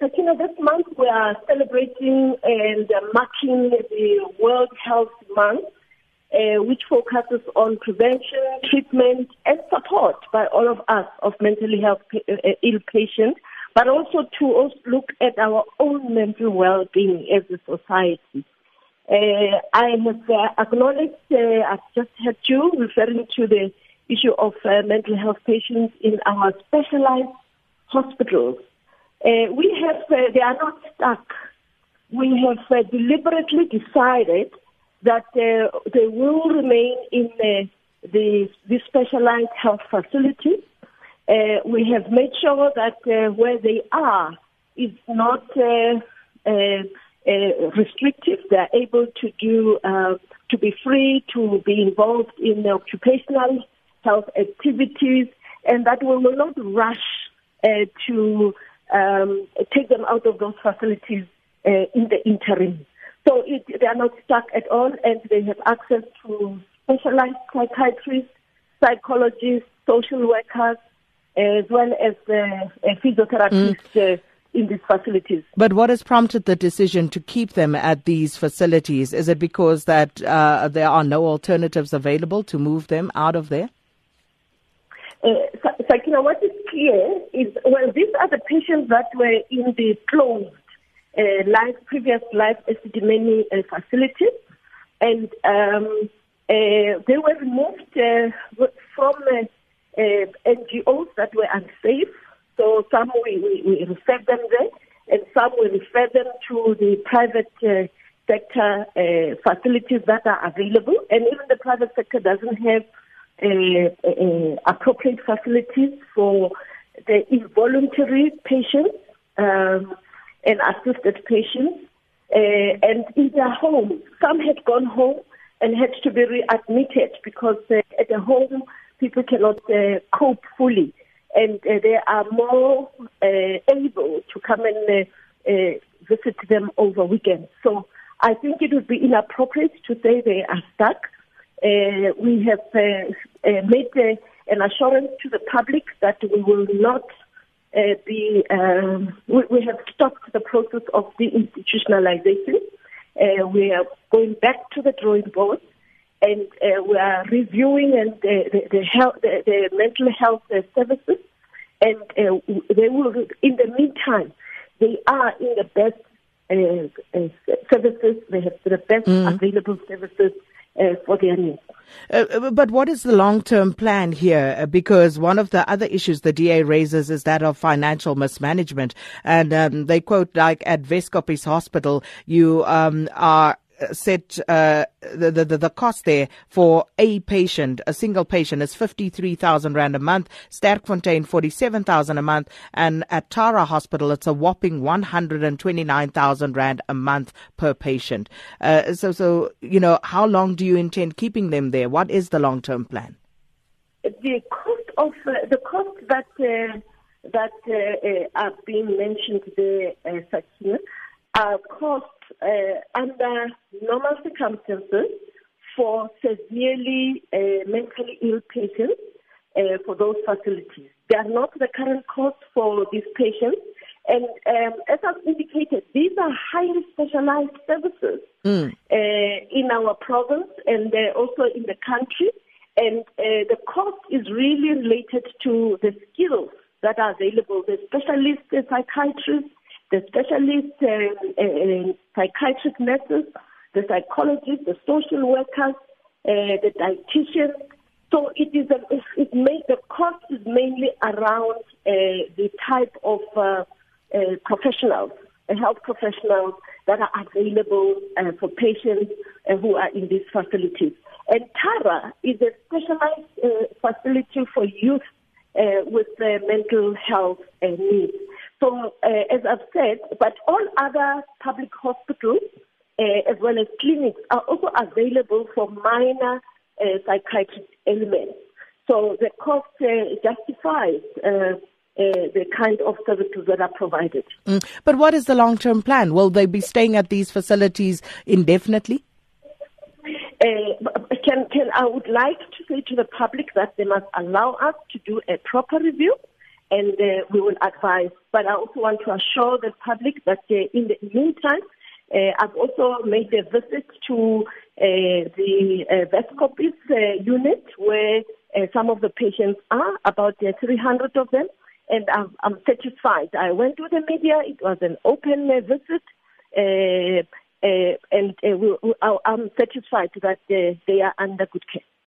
This month we are celebrating and marking the World Health Month, uh, which focuses on prevention, treatment, and support by all of us of mentally health uh, uh, ill patients, but also to also look at our own mental well-being as a society. Uh, I uh, acknowledged, uh, I've just heard you referring to the issue of mental health patients in our specialized hospitals. Uh, we have, uh, they are not stuck. We have uh, deliberately decided that uh, they will remain in the, the, the specialized health facilities. Uh, we have made sure that uh, where they are is not restrictive. They are able to do, to be free, to be involved in the occupational health activities, and that we will not rush to um, take them out of those facilities uh, in the interim. So it, they are not stuck at all, and they have access to specialized psychiatrists, psychologists, social workers, as well as uh, physiotherapists. Mm. Uh, in these facilities. But what has prompted the decision to keep them at these facilities? Is it because that uh, there are no alternatives available to move them out of there? Uh, Sakina, what is clear is, well, these are the patients that were in the closed uh, previous Life Esidimeni uh, facilities, and um, uh, they were removed uh, from uh, uh, NGOs that were unsafe. So some we, we, we referred them there, and some we refer them to the private sector facilities that are available, and even the private sector doesn't have appropriate facilities for the involuntary patients um, and assisted patients. Uh, and in their home, some had gone home and had to be readmitted because uh, at the home people cannot uh, cope fully, and uh, they are more able to come and visit them over weekends. So I think it would be inappropriate to say they are stuck. Uh, we have uh, uh, made an assurance to the public that we will not be, um, we, we, have stopped the process of deinstitutionalization. we are going back to the drawing board and we are reviewing and the, the, health, the, the mental health services and uh, they will, in the meantime, they are in the best uh, uh, services, they have the best mm. available services uh, for their needs. Uh, uh, but what is the long term plan here? Uh, because one of the other issues the DA raises is that of financial mismanagement. And um, they quote, like at Weskoppies Hospital, you um, are set uh, the, the the cost there for a patient, a single patient, is fifty three thousand rand a month. Sterkfontein forty seven thousand a month, and at Tara Hospital it's a whopping one hundred and twenty nine thousand rand a month per patient. Uh, so so you know how long do you intend keeping them there? What is the long term plan? The cost of uh, the cost that uh, that uh, uh, are being mentioned there, Sakina, are costs under normal circumstances for severely uh, mentally ill patients uh, for those facilities. They are not the current cost for these patients. And um, as I've indicated, these are highly specialized services mm. in our province and also in the country. And uh, the cost is really related to the skills that are available. The specialist psychiatrists, the specialists, uh, uh, psychiatric nurses, the psychologists, the social workers, uh, the dietitians. So it is a, it may, the cost is mainly around uh, the type of uh, uh, professionals, health professionals that are available for patients who are in these facilities. And TARA is a specialized facility for youth with mental health needs. So, uh, as I've said, but all other public hospitals, uh, as well as clinics, are also available for minor uh, psychiatric ailments. So the cost uh, justifies uh, uh, the kind of services that are provided. Mm. But what is the long term plan? Will they be staying at these facilities indefinitely? can, can, I would like to say to the public that they must allow us to do a proper review and uh, we will advise. But I also want to assure the public that uh, in the meantime, uh, I've also made a visit to uh, the uh, Weskoppies uh, unit where uh, some of the patients are, about uh, 300 of them, and I'm, I'm satisfied. I went to the media, it was an open visit, and we, I'm satisfied that they are under good care.